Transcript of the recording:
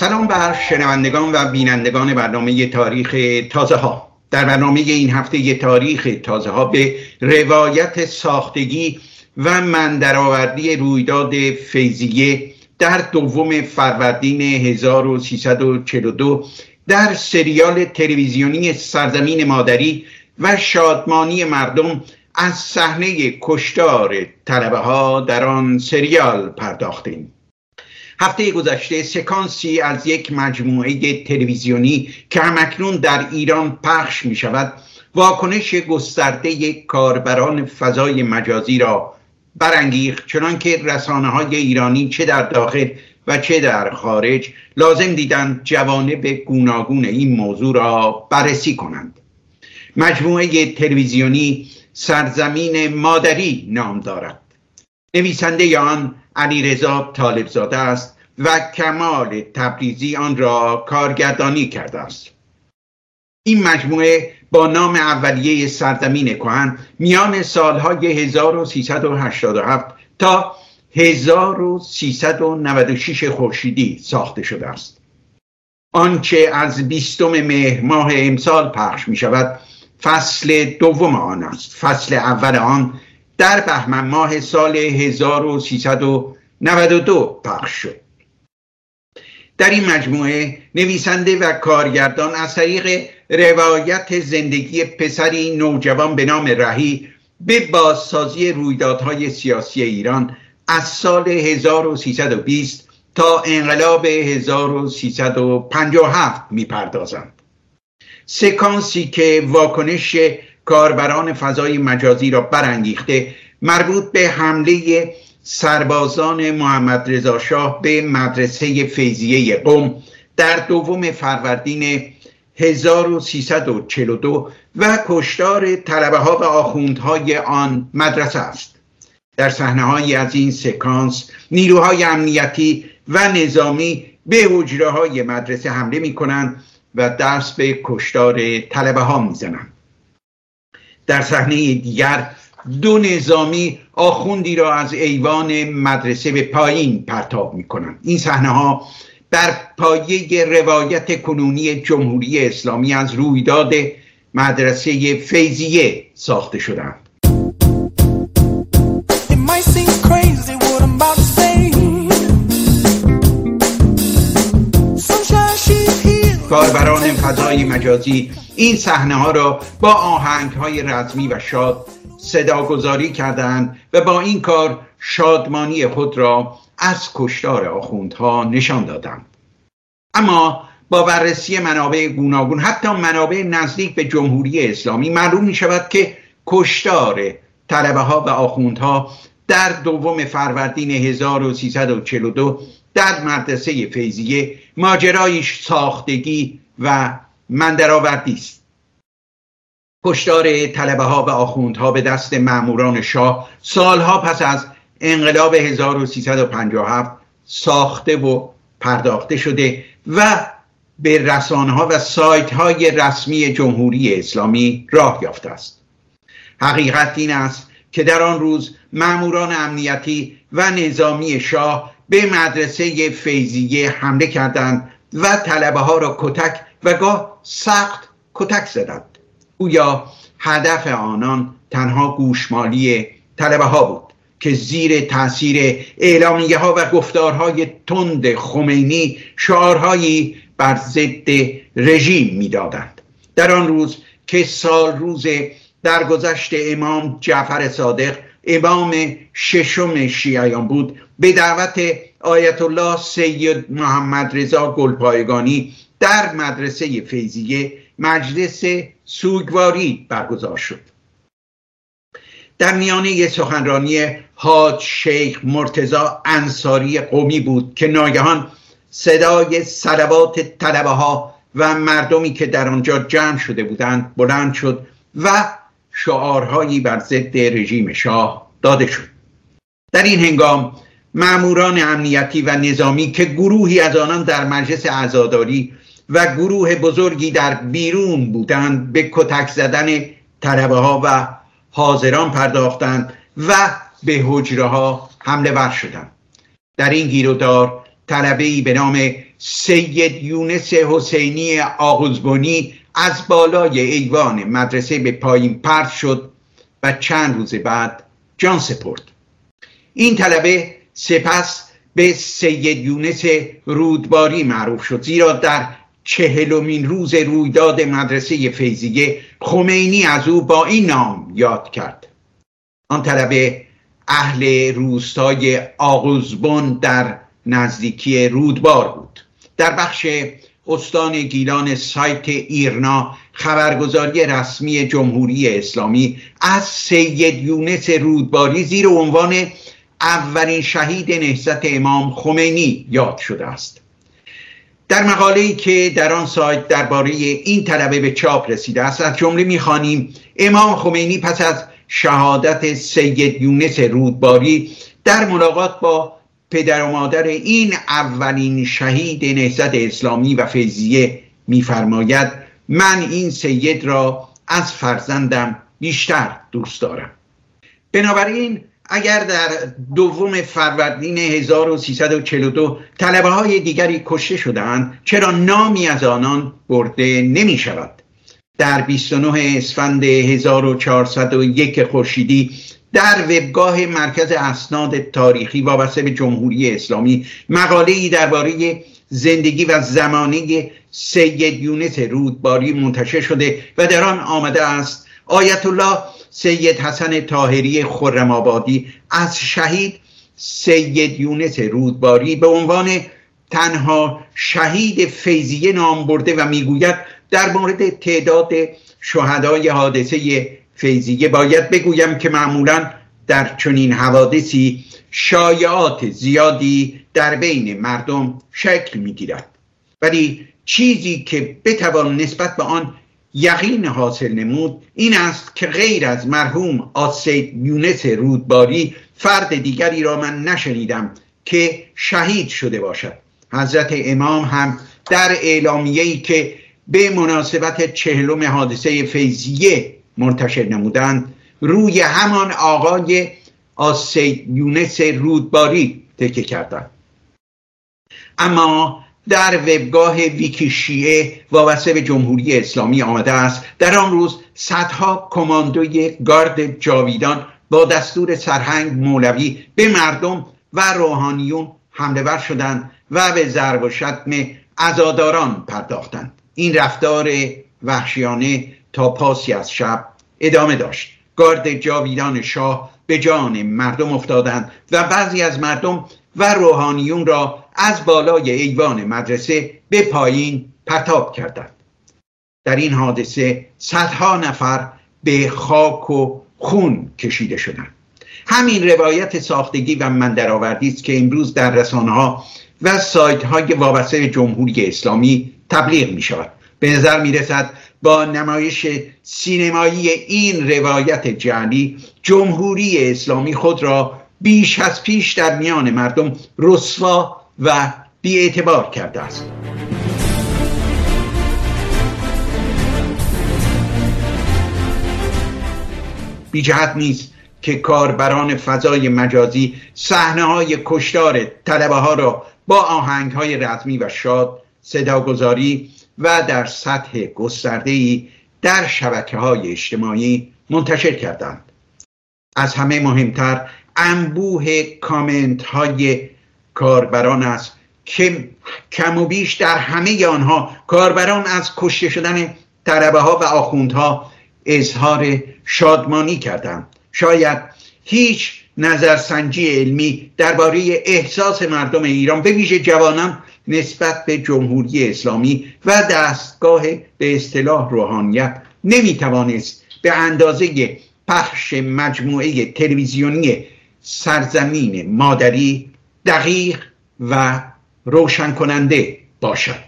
سلام بر شنوندگان و بینندگان برنامه تاریخ تازه ها. در برنامه این هفته تاریخ تازه ها به روایت ساختگی و مندرآوردی رویداد فیزیه در دوم فروردین 1342 در سریال تلویزیونی سرزمین مادری و شادمانی مردم از صحنه کشتار طلبه ها در آن سریال پرداختیم. هفته گذشته سکانسی از یک مجموعه تلویزیونی که همکنون در ایران پخش می شود واکنش گسترده کاربران فضای مجازی را برانگیخت چنانکه رسانه های ایرانی چه در داخل و چه در خارج لازم دیدند جوانب گوناگون این موضوع را بررسی کنند. مجموعه تلویزیونی سرزمین مادری نام دارد. نویسنده آن علیرضا طالبزاده است و کمال تبریزی آن را کارگردانی کرده است. این مجموعه با نام اولیه سرزمین کهن میان سالهای 1387 تا 1396 خورشیدی ساخته شده است. آنچه از بیستم مهر ماه امسال پخش می شود فصل دوم آن است. فصل اول آن در بهمن ماه سال 1392 پخش شد. در این مجموعه نویسنده و کارگردان از طریق روایت زندگی پسری نوجوان به نام رهی به بازسازی رویدادهای سیاسی ایران از سال 1320 تا انقلاب 1357 می‌پردازند. سکانسی که واکنش کاربران فضای مجازی را برانگیخته مربوط به حمله سربازان محمد رضا شاه به مدرسه فیزیه قم در دوم فروردین 1342 و کشتار طلبه ها و آخوندهای آن مدرسه است. در صحنه از این سکانس نیروهای امنیتی و نظامی به حجره های مدرسه حمله می کنند و دست به کشتار طلبه ها می زنند در صحنه دیگر دو نظامی آخوندی را از ایوان مدرسه به پایین پرتاب می کنند این صحنه ها بر پایه روایت کنونی جمهوری اسلامی از رویداد مدرسه فیزیه ساخته شدند فضای مجازی این صحنه ها را با آهنگ های رزمی و شاد صداگذاری کردند و با این کار شادمانی خود را از کشتار آخوندها نشان دادند. اما با بررسی منابع گوناگون حتی منابع نزدیک به جمهوری اسلامی معلوم می شود که کشتار طلبه ها و آخوندها در دوم فروردین 1342 در مدرسه فیزیه ماجرایش ساختگی و مندرآوردی است. کشتار طلبه ها و آخوندها به دست ماموران شاه سالها پس از انقلاب 1357 ساخته و پرداخته شده و به رسانه ها و سایت های رسمی جمهوری اسلامی راه یافته است. حقیقت این است که در آن روز ماموران امنیتی و نظامی شاه به مدرسه فیزیه حمله کردند و طلبه ها را کتک و گاه سخت کتک زدند. یا هدف آنان تنها گوشمالی طلبه ها بود که زیر تاثیر اعلامیه ها و گفتارهای تند خمینی شعارهایی بر ضد رژیم می‌دادند. در آن روز که سال روز درگذشت امام جعفر صادق امام ششم شیعیان بود به دعوت آیت الله سید محمد رضا گلپایگانی در مدرسه فیزیه مجلس سوگواری برگزار شد. در میانه سخنرانی حاج شیخ مرتزا انصاری قومی بود که ناگهان صدای صلوات طلبه ها و مردمی که در آنجا جمع شده بودند بلند شد و شعارهایی بر ضد رژیم شاه داده شد. در این هنگام معموران امنیتی و نظامی که گروهی از آنان در مجلس عزاداری و گروه بزرگی در بیرون بودند به کتک زدن طلبه ها و حاضران پرداختند و به حجره ها حمله ور شدند. در این گیرودار طلبه ای به نام سید یونس حسینی آغوزبونی از بالای ایوان مدرسه به پایین پرت شد و چند روز بعد جان سپرد. این طلبه سپس به سید یونس رودباری معروف شد زیرا در چهلمین روز رویداد مدرسه فیزیه خمینی از او با این نام یاد کرد. آن طلبه اهل روستای آغوزبون در نزدیکی رودبار بود. در بخش استان گیلان سایت ایرنا خبرگزاری رسمی جمهوری اسلامی از سید یونس رودباری زیر عنوان اولین شهید نهضت امام خمینی یاد شده است. در مقاله ای که در آن سایت درباره این طلبه به چاپ رسیده است از جمله می‌خوانیم امام خمینی پس از شهادت سید یونس رودباری در ملاقات با پدر و مادر این اولین شهید نهضت اسلامی و فیضیه میفرماید من این سید را از فرزندم بیشتر دوست دارم. بنابراین اگر در دوم فروردین 1342 طلبه های دیگری کشته شدند چرا نامی از آنان برده نمی شود در 29 اسفند 1401 خورشیدی در وبگاه مرکز اسناد تاریخی وابسته به جمهوری اسلامی مقاله ای درباره زندگی و زمانه سید یونس رودباری منتشر شده و در آن آمده است آیت الله سید حسن تاهری خرم آبادی از شهید سید یونس رودباری به عنوان تنها شهید فیزیه نام برده و می‌گوید در مورد تعداد شهدای حادثه فیزیه باید بگویم که معمولا در چنین حوادثی شایعات زیادی در بین مردم شکل می‌گیرد. ولی چیزی که بتوان نسبت به آن یقین حاصل نمود این است که غیر از مرحوم آسید یونس رودباری فرد دیگری را من نشنیدم که شهید شده باشد. حضرت امام هم در اعلامیه‌ای که به مناسبت چهلم حادثه فیزیه منتشر نمودند روی همان آقای آسید یونس رودباری تکه کردند. اما در وبگاه ویکی شیعه وابسته به جمهوری اسلامی آمده است. در آن روز صدها کماندوی گارد جاویدان با دستور سرهنگ مولوی به مردم و روحانیون حمله ور شدند و به ضرب و شتم ازاداران پرداختند. این رفتار وحشیانه تا پاسی از شب ادامه داشت. گارد جاویدان شاه به جان مردم افتادند و بعضی از مردم و روحانیون را از بالای ایوان مدرسه به پایین پرتاب کردند. در این حادثه صدها نفر به خاک و خون کشیده شدند. همین روایت ساختگی و مندرآوردی است که امروز در رسانه ها و سایت های وابسته به جمهوری اسلامی تبلیغ می شود به نظر می با نمایش سینمایی این روایت جعلی جمهوری اسلامی خود را بیش از پیش در میان مردم رسوا و بیاعتبار کرده است. بی جهت نیست که کاربران فضای مجازی صحنه های کشتار طلبه ها را با آهنگ های رزمی و شاد صداگذاری و در سطح گسترده در شبکه های اجتماعی منتشر کردند. از همه مهمتر انبوه کامنت های کاربران است که کم و بیش در همه آنها کاربران از کشته شدن طلبه ها و آخوندها اظهار شادمانی کردند. شاید هیچ نظرسنجی علمی درباره احساس مردم ایران به ویژه جوانان نسبت به جمهوری اسلامی و دستگاه به اصطلاح روحانیت نمی‌توانست به اندازه پخش مجموعه تلویزیونی سرزمین مادری دقیق و روشن کننده باشد.